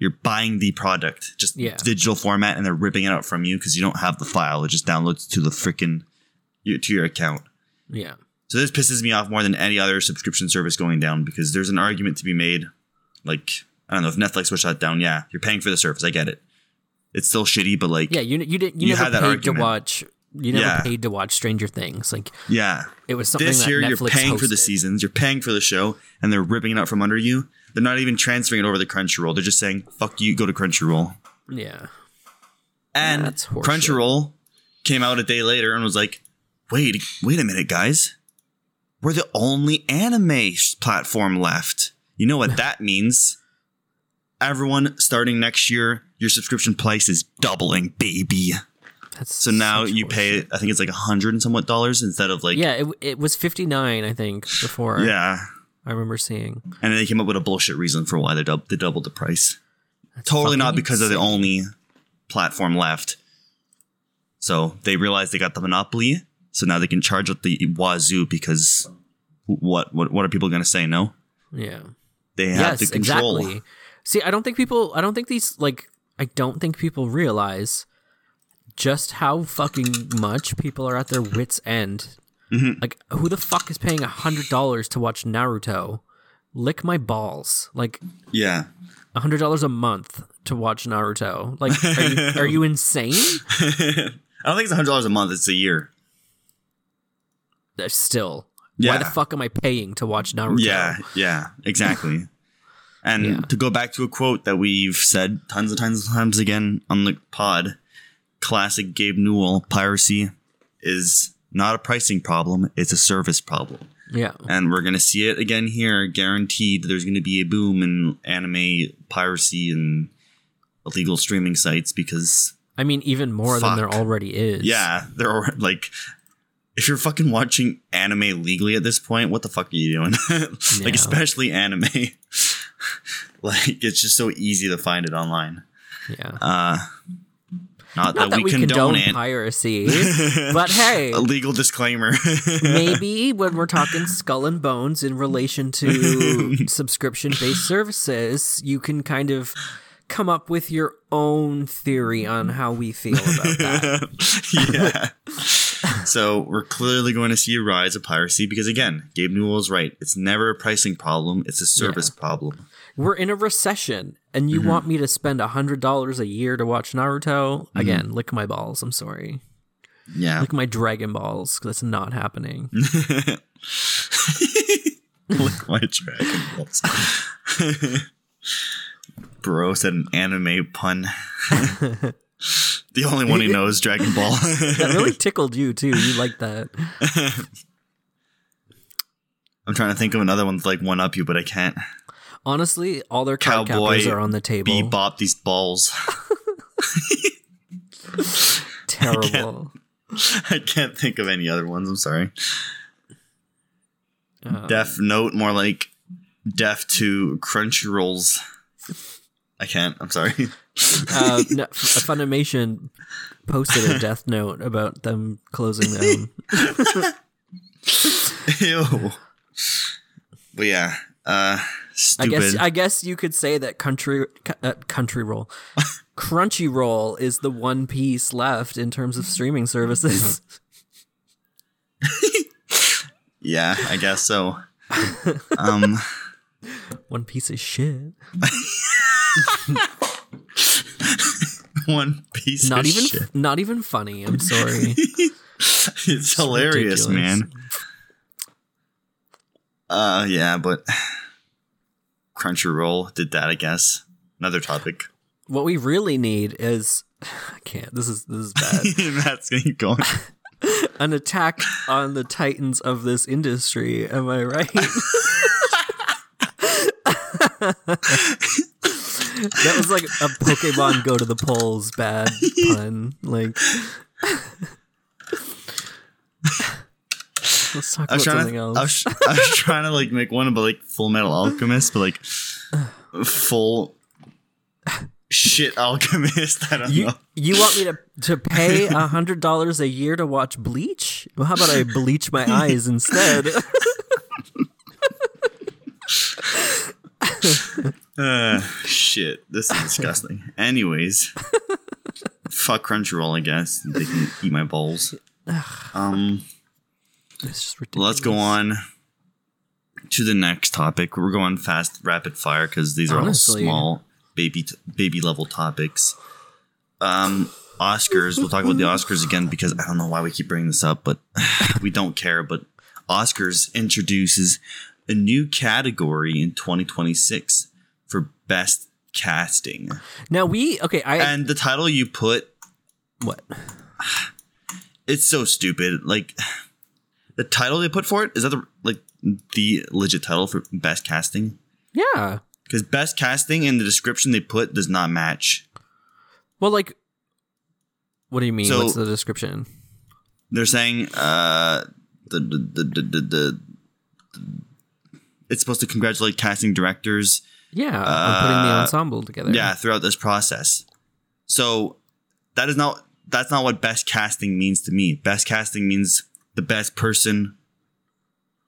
you're buying the product just Yeah. digital format and they're ripping it out from you because you don't have the file it just downloads to the freaking to your account Yeah. so this pisses me off more than any other subscription service going down because there's an argument to be made. Like I don't know if Netflix was shut down. Yeah, you're paying for the service. I get it. It's still shitty, but like Yeah. You you didn't you, You never had that paid argument. to watch. You never Yeah. paid to watch Stranger Things. Like yeah. it was something This that year Netflix you're paying for the seasons. You're paying for the show, and they're ripping it out from under you. They're not even transferring it over to Crunchyroll. They're just saying "fuck you," go to Crunchyroll. Yeah. And horseshit. Crunchyroll came out a day later and was like, "Wait, wait a minute, guys. We're the only anime platform left. You know what (laughs) that means? Everyone, starting next year, your subscription price is doubling, baby. That's So now you pay. I think it's like a hundred and somewhat dollars instead of like, Yeah, it, it was fifty nine, I think, before. yeah. I remember seeing. And then they came up with a bullshit reason for why they, dub- they doubled the price. totally not because they're the only platform left. So they realized they got the monopoly. So now they can charge up the wazoo because what what what are people going to say? No, Yeah. they have yes, to control. exactly. See, I don't think people. I don't think these like. I don't think people realize just how fucking much people are at their wits' end. Mm-hmm. Like, who the fuck is paying a hundred dollars to watch Naruto? Lick my balls! Like Yeah, a hundred dollars a month to watch Naruto. Like, are you, (laughs) are you insane? (laughs) I don't think it's a hundred dollars a month. It's a year. Uh, Still, why the fuck am I paying to watch Naruto? Yeah, yeah, exactly. (laughs) And Yeah. to go back to a quote that we've said tons and tons of times again on the pod, classic Gabe Newell, piracy is not a pricing problem, it's a service problem. yeah. And we're going to see it again here, guaranteed. There's going to be a boom in anime piracy and illegal streaming sites because, I mean, even more than there already is. yeah, there are like. If you're fucking watching anime legally at this point, what the fuck are you doing? (laughs) like, especially anime. (laughs) like, it's just so easy to find it online. yeah. Uh, not, Not that, we, condone, it. piracy, (laughs) but hey, A legal disclaimer. maybe when we're talking skull and bones in relation to subscription based services, you can kind of come up with your own theory on how we feel about that. yeah. So we're clearly going to see a rise of piracy because again, Gabe Newell is right. It's never a pricing problem; it's a service problem. We're in a recession, and Mm-hmm. you want me to spend a hundred dollars a year to watch Naruto? Again, lick my balls. I'm sorry. Yeah. Lick my Dragon Balls. That's not happening. (laughs) (laughs) Look my Dragon Balls. (laughs) Bro said an anime pun. The only one he (laughs) knows, Dragon Ball. That really tickled you too. You like that? (laughs) I'm trying to think of another one to like one up you, but I can't. Honestly, all their cowboys are on the table. Bebop these balls. (laughs) Terrible. I can't think of any other ones. I'm sorry. Uh, Deaf Note, more like deaf to Crunchyrolls. I can't. I'm sorry. (laughs) uh, no, Funimation posted a (laughs) death note about them closing down. (laughs) Ew. But yeah, uh, I guess I guess you could say that country uh, country roll, Crunchyroll is the one piece left in terms of streaming services. yeah, I guess so. Um, one piece of shit. (laughs) one piece Not of even shit. not even funny. I'm sorry. (laughs) It's hilarious, ridiculous. man. Uh, yeah, but Crunchyroll did that. I guess another topic. what we really need is (sighs) I can't. This is this is bad. Gonna keep going. An attack on the titans of this industry. Am I right? (laughs) that was like a Pokemon go to the polls bad pun. Like, let's talk I about was something to, else. I was, I was trying to like make one about like Full Metal Alchemist, but like full shit alchemist. I don't You, know. you want me to, to pay a hundred dollars a year to watch Bleach? Well, how about I bleach my eyes instead? (laughs) (laughs) Uh, (laughs) shit, this is disgusting. Anyways, (laughs) fuck Crunchyroll. I guess they can eat my balls. Um, it's just ridiculous. let's go on to the next topic. We're going fast, rapid fire because these are Honestly. all small baby t- baby level topics. Um, Oscars. We'll talk about the Oscars again because I don't know why we keep bringing this up, but (sighs) we don't care. But Oscars introduces a new category in 2026 for best casting, Now we okay. I and the title you put what? it's so stupid. Like the title they put for it is that the like the legit title for best casting? Yeah. Because best casting in the description they put does not match. Well, like, what do you mean? So- What's the description? They're saying uh the the the the, the, the it's supposed to congratulate casting directors Yeah, I'm putting the Uh, ensemble together. yeah throughout this process. So that is not that's not what best casting means to me. Best casting means the best person,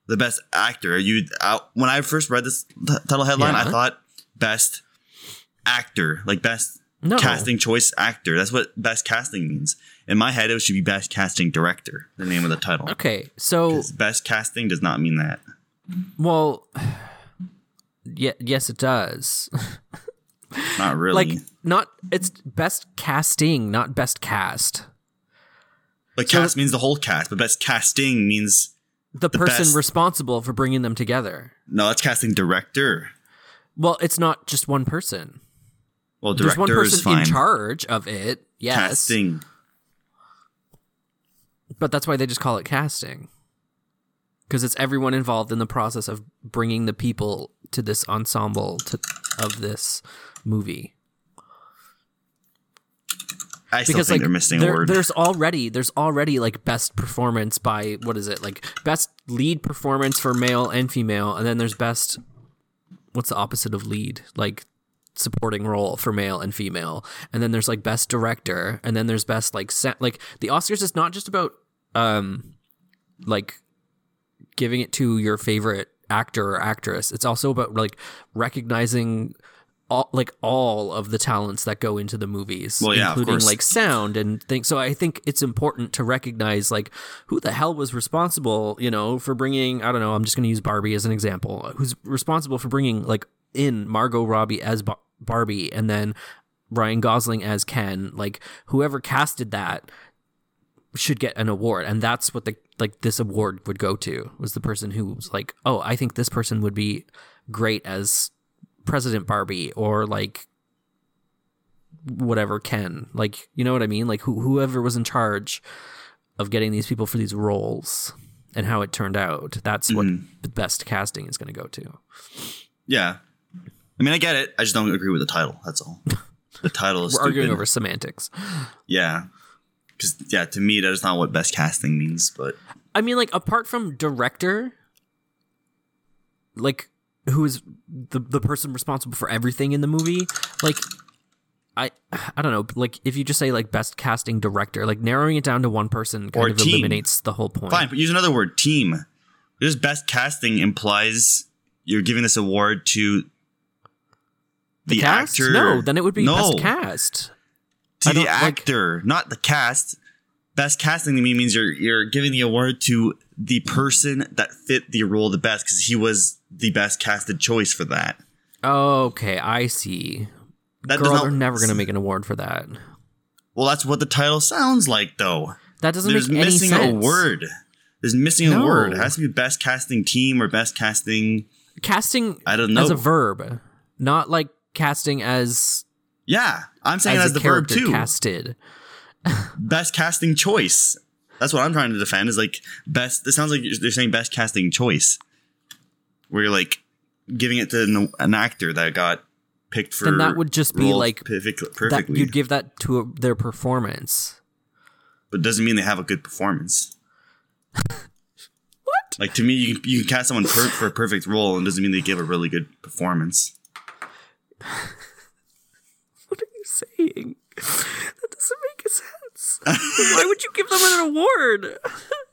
the best actor. You uh, when I first read this t- title headline, I thought best actor, like best No. casting choice actor. That's what best casting means. In my head, it should be best casting director. The name of the title. Okay, so Best casting does not mean that. well, yeah, yes, it does. Not (laughs) really. like, not it's best casting, not best cast. but cast means the whole cast. But best casting means The, person best- responsible for bringing them together. no. That's casting director. Well, it's not just one person. Well, There's director one is person in charge of it. Yes, Casting. but that's why they just call it casting. Because it's everyone involved in the process of bringing the people to this ensemble to, of this movie. I still because think like they're missing there- a word. there's already there's already like best performance by what is it like best lead performance for male and female and then there's best what's the opposite of lead like supporting role for male and female and then there's like best director and then there's best like set like the oscars is not just about um like giving it to your favorite actor or actress. It's also about like recognizing all like all of the talents that go into the movies Well, yeah, including like sound and things. So i think it's important to recognize like who the hell was responsible you know for bringing i don't know i'm just going to use barbie as an example who's responsible for bringing like in margot robbie as Bar- barbie and then ryan gosling as ken like whoever casted that should get an award and that's what the like this award would go to was the person who was like oh i think this person would be great as president barbie or like whatever ken like you know what i mean like who, whoever was in charge of getting these people for these roles and how it turned out that's what Mm-hmm. the best casting is going to go to yeah. I mean, I get it. I just don't agree with the title. That's all. (laughs) The title is we're arguing stupid. over semantics Yeah. Because yeah, to me that is not what best casting means. But I mean, like apart from director, like who is the the person responsible for everything in the movie, like I I don't know, like if you just say like best casting director, like narrowing it down to one person kind Or of team. eliminates the whole point. fine, but use another word. Team. Just best casting implies you're giving this award to the, Cast? actor. No, then it would be no, best cast. To the don't, like- actor, not the cast. Best casting to me means you're you're giving the award to the person that fit the role the best because he was the best casted choice for that. Okay, I see. That Girl, they're never gonna make an award for that. Well, that's what the title sounds like, though. That doesn't There's make any sense. There's missing a word. There's missing No. a word. It has to be best casting team or best casting. Casting I don't know. as a verb, not like casting as Yeah, I'm saying as as, the verb too. casted. (laughs) best casting choice. That's what I'm trying to defend. Is like best. It sounds like they're saying best casting choice, where you're like giving it to an, an actor that got picked for. Then that would just be like perfect, That perfectly, you'd give that to a, their performance. but doesn't mean they have a good performance. (laughs) What? Like to me, you can, you can cast someone per, for a perfect role, and doesn't mean they give a really good performance. (laughs) What are you saying? That doesn't make sense. Why would you give them an award?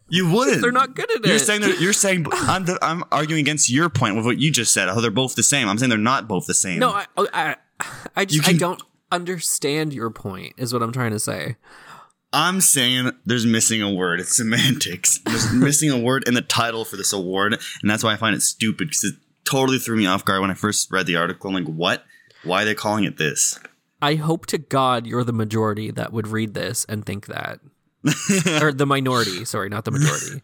You wouldn't. They're not good at it. You're it. saying that you're saying (sighs) I'm the, I'm arguing against your point with what you just said. Oh, they're both the same. I'm saying they're not both the same. No, I, I, I just can- I don't understand your point. Is what I'm trying to say. I'm saying there's missing a word. It's semantics. There's (laughs) missing a word in the title for this award, and that's why I find it stupid because it totally threw me off guard when I first read the article. I'm like, what? Why are they calling it this? I hope to God you're the majority that would read this and think that, (laughs) or the minority. Sorry, not the majority.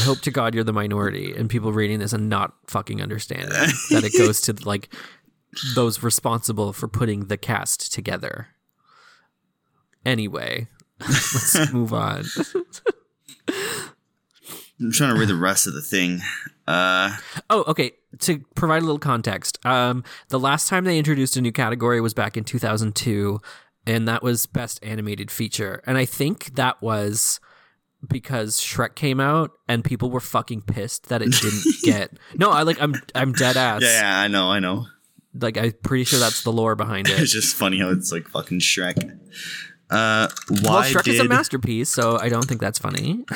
I hope to God you're the minority and people reading this and not fucking understanding that it goes to like those responsible for putting the cast together. Anyway, let's (laughs) move on. (laughs) I'm trying to read the rest of the thing. Uh, Oh, okay. To provide a little context, um, the last time they introduced a new category was back in 2002, and that was Best Animated Feature. And I think that was because Shrek came out and people were fucking pissed that it didn't (laughs) get. No, I like I'm I'm dead ass. yeah, yeah, I know, I know. Like I'm pretty sure that's the lore behind (laughs) it. It's just funny how it's like fucking Shrek. Uh, why well, Shrek did is a masterpiece, so I don't think that's funny. (laughs)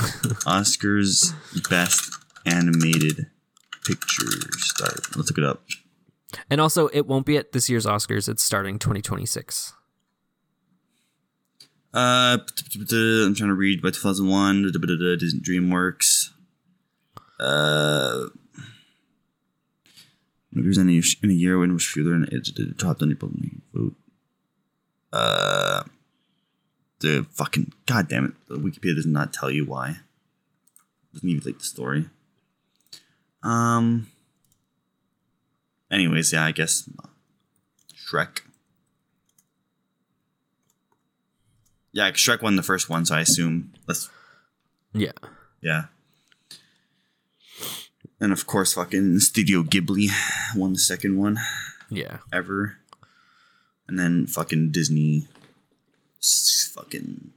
Oscars Best Animated Picture start? Let's look it up. and also, it won't be at this year's Oscars. It's starting 2026. Uh, I'm trying to read by 2001. Disney DreamWorks. Uh, movies in a, in a year in which fewer than it top than people vote. Uh, the fucking goddamn it! The Wikipedia does not tell you why. Doesn't even like the story. Um. Anyways, yeah, I guess Shrek. Yeah, Shrek won the first one, so I assume that's Yeah. yeah. And of course, fucking Studio Ghibli won the second one Yeah. ever, and then fucking Disney, fucking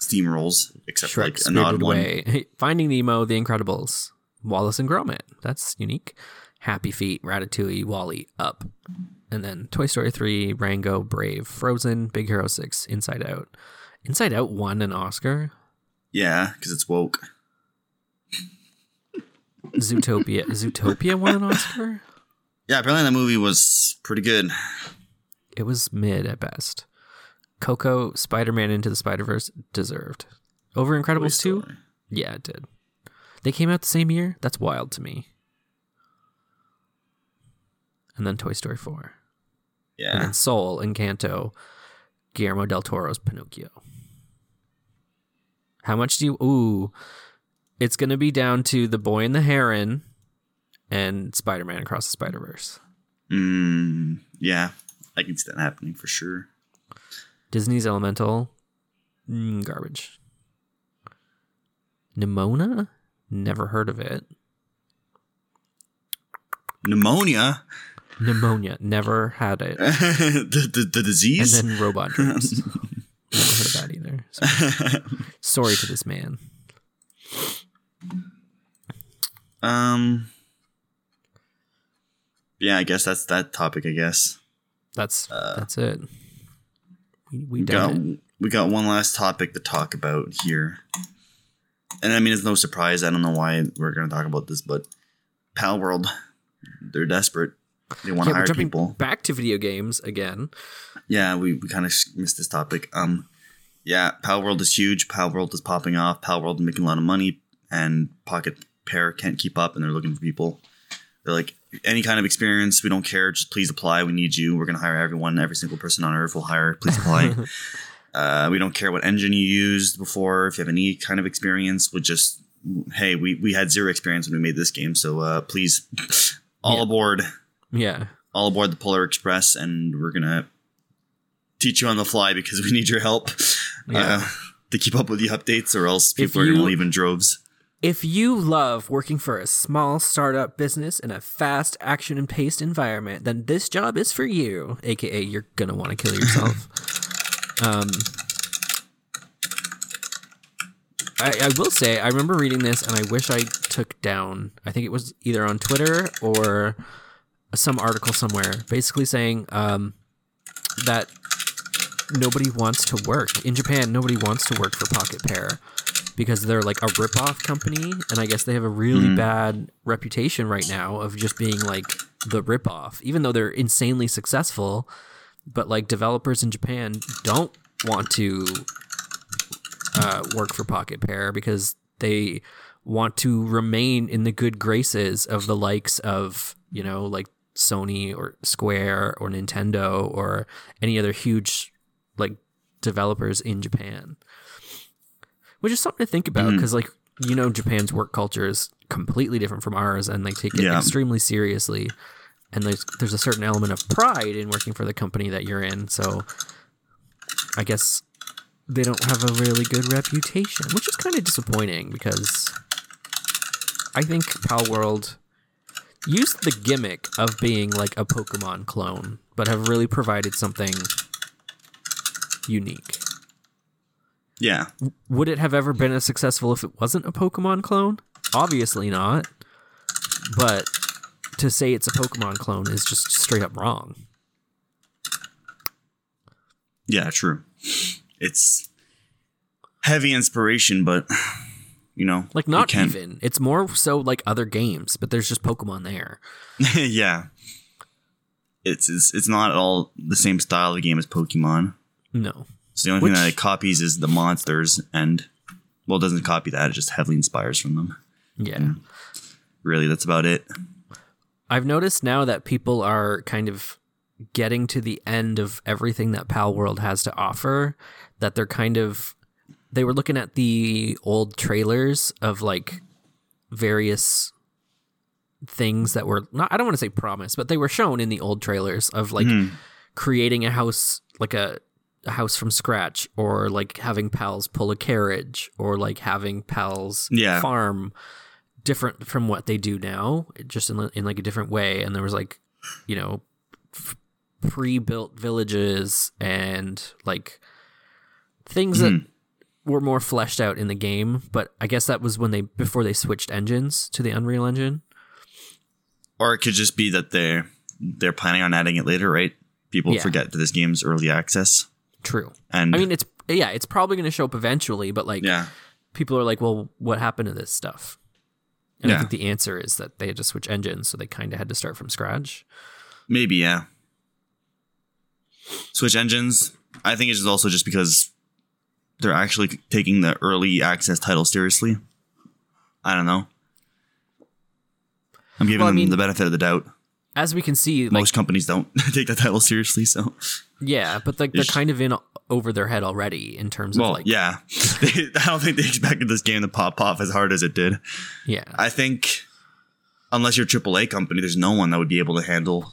steamrolls, except like an odd Spirited one. (laughs) Finding Nemo, The Incredibles, Wallace and Gromit. That's unique. Happy Feet, Ratatouille, WALL-E, Up, and then Toy Story three, Rango, Brave, Frozen, Big Hero six, Inside Out. Inside Out won an Oscar. Yeah, because it's woke. Zootopia, (laughs) Zootopia won an Oscar. Yeah, apparently that movie was pretty good. It was mid at best. Coco, Spider Man Into the Spider Verse deserved. Over Incredibles two. Yeah, it did. They came out the same year? That's wild to me. And then Toy Story 4. Yeah. And then Soul, Encanto, Guillermo del Toro's Pinocchio. How much do you. Ooh. It's going to be down to The Boy and the Heron and Spider Man Across the Spider Verse. mm, yeah, I can see that happening for sure. Disney's Elemental. Mm, garbage. Nimona? Never heard of it. Pneumonia, Pneumonia. Never had it. (laughs) the, the the And then Robot (laughs) Dreams. Never heard of that either. Sorry. Sorry to this man. um, yeah, I guess that's that topic. I guess. That's that's it. We, we we got it. we got one last topic to talk about here, and I mean it's no surprise. I don't know why we're going to talk about this, but Pal World, they're desperate. They want to Yeah, hire jumping people. back to video games again. Yeah, we, we kind of missed this topic. Um, yeah, Pal World is huge. Pal World is popping off. Pal World is making a lot of money, and Pocket Pair can't keep up, and they're looking for people. They're like, any kind of experience, we don't care. Just please apply. We need you. We're gonna hire everyone. Every single person on Earth will hire. Please apply. (laughs) uh, we don't care what engine you used before. If you have any kind of experience, with just hey, we we had zero experience when we made this game, so uh, please, (laughs) all Yeah. aboard Yeah. all aboard the Polar Express, and we're gonna teach you on the fly because we need your help Yeah. uh, to keep up with the updates, or else people are going to leave in droves. If you love working for a small startup business in a fast, action and paced environment, then this job is for you. AKA, you're gonna want to kill yourself. (laughs) um, I, I will say, I remember reading this, and I wish I took down. I think it was either on Twitter or some article somewhere, basically saying um, that nobody wants to work in Japan. Nobody wants to work for Pocket Pair because they're like a rip-off company and i guess they have a really bad reputation right now of just being like the rip-off even though they're insanely successful but like developers in japan don't want to uh, work for pocket pair because they want to remain in the good graces of the likes of you know like sony or square or nintendo or any other huge like developers in japan. Which is something to think about because like you know japan's work culture is completely different from ours and they take it Yeah. extremely seriously and there's there's a certain element of pride in working for the company that you're in so i guess they don't have a really good reputation which is kind of disappointing because i think pal world used the gimmick of being like a pokemon clone but have really provided something unique Yeah. would it have ever been as successful if it wasn't a Pokemon clone? Obviously not. But to say it's a Pokemon clone is just straight up wrong. Yeah, true. It's heavy inspiration, but you know, Like not even. It's more so like other games, but there's just Pokemon there. (laughs) yeah, it's, it's it's not at all the same style of game as Pokemon. No. So the only Which- thing that it copies is the monsters, and well, it doesn't copy that. It just heavily inspires from them. Yeah. Really, that's about it. I've noticed now that people are kind of getting to the end of everything that Pal World has to offer, that they're kind of they were looking at the old trailers of like various things that were not I don't want to say promised, but they were shown in the old trailers of like hmm. creating a house like a, a house from scratch or like having pals pull a carriage or like having pals Yeah. farm different from what they do now just in, in like a different way. And there was like you know f- pre-built villages and like things that hmm. were more fleshed out in the game. But i guess that was when they before they switched engines to the unreal engine. Or it could just be that they're they're planning on adding it later, right? People Yeah. forget that this game's early access, true. And i mean it's yeah it's probably going to show up eventually but like yeah, people are like well what happened to this stuff and i think the answer is that they had to switch engines so they kind of had to start from scratch maybe yeah. Switch engines. I think it's also just because they're actually taking the early access title seriously. I don't know. I'm giving Well, I them the benefit of the doubt. As we can see like Most companies don't (laughs) take that title seriously, so yeah but like they're kind of in over their head already in terms well, of like yeah. (laughs) They, I don't think they expected this game to pop off as hard as it did. yeah I think unless you're a AAA company, there's no one that would be able to handle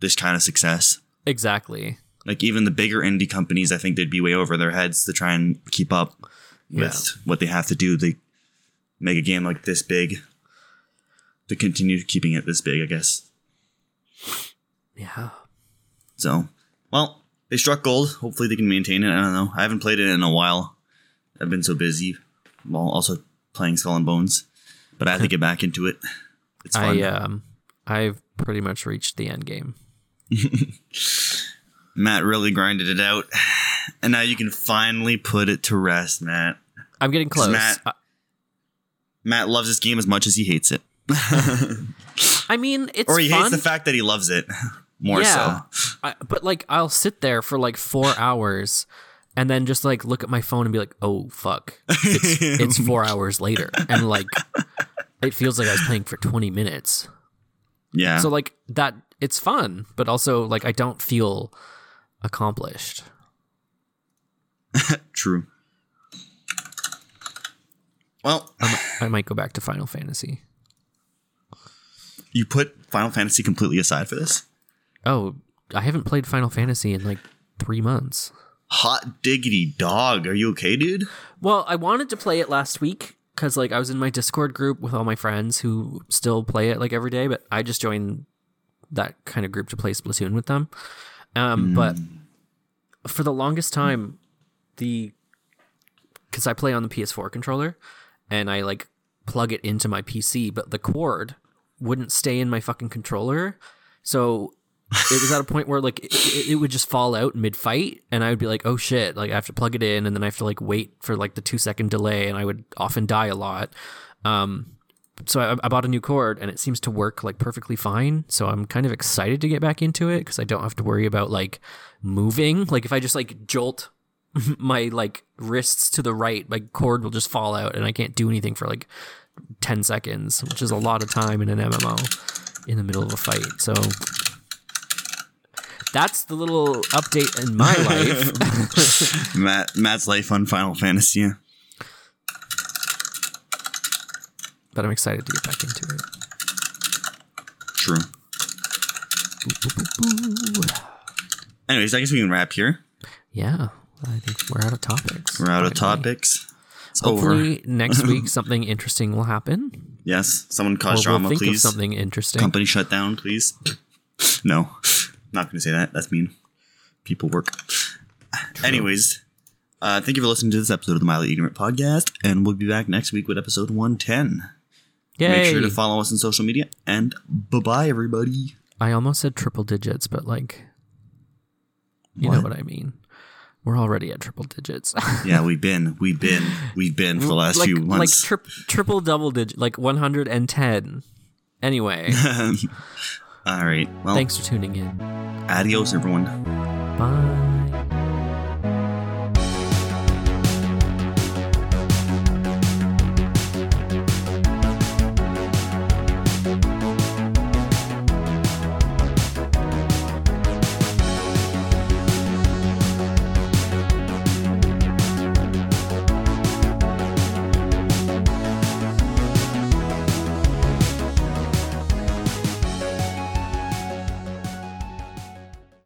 this kind of success. exactly Like even the bigger indie companies, I think they'd be way over their heads to try and keep up with what they have to do. to make a game like this big to continue keeping it this big, I guess. Yeah So, well, they struck gold. Hopefully, they can maintain it. I don't know. I haven't played it in a while. I've been so busy while also playing Skull and Bones, but I have to (laughs) get back into it. It's fun. I um I've pretty much reached the end game. (laughs) Matt really grinded it out, and now you can finally put it to rest, Matt. I'm getting close. Matt- I, Matt loves this game as much as he hates it, (laughs) I mean, it's or he fun. hates the fact that he loves it (laughs) more yeah, so. I, but like I'll sit there for like four (laughs) hours, and then just like look at my phone and be like, "Oh fuck, it's, (laughs) it's four hours later," and like it feels like I was playing for 20 minutes. Yeah. So like that, it's fun, but also like I don't feel accomplished. True. Well, I might go back to Final Fantasy. You put Final Fantasy completely aside for this. Oh, I haven't played Final Fantasy in like three months. Hot diggity dog. Are you okay, dude? Well, I wanted to play it last week because like I was in my Discord group with all my friends who still play it like every day, but I just joined that kind of group to play Splatoon with them. Um, But for the longest time, the because I play on the PS4 controller and I like plug it into my PC, but the cord wouldn't stay in my fucking controller. So it was at a point where like it, it would just fall out mid fight, and I would be like, "Oh shit!" Like I have to plug it in, and then I have to like wait for like the two second delay, and I would often die a lot. Um, so I, I bought a new cord, and it seems to work like perfectly fine. So I'm kind of excited to get back into it because I don't have to worry about like moving. Like if I just like jolt (laughs) my like wrists to the right, my cord will just fall out, and I can't do anything for like ten seconds, which is a lot of time in an MMO in the middle of a fight. So that's the little update in my (laughs) life. (laughs) Matt Matt's life on Final Fantasy. Yeah. but I'm excited to get back into it. True. Anyways, I guess we can wrap here. Yeah, I think we're out of topics. We're out of topics. It's over. Hopefully, next week (laughs) something interesting will happen. Yes. Someone cause we'll drama, of please. something interesting. Company shut down, please. No, not going to say that. That's mean. People work. Anyways, uh, thank you for listening to this episode of the Mildly Ignorant podcast, and we'll be back next week with episode 110. Yay! Make sure to follow us on social media, and bye bye, everybody. I almost said triple digits, but like, you know What? what I mean. We're already at triple digits. (laughs) Yeah, we've been, we've been, we've been for the last like, few like months. tri- triple double digit, like 110. Anyway, (laughs) All right. Well, thanks for tuning in. adios, everyone. Bye.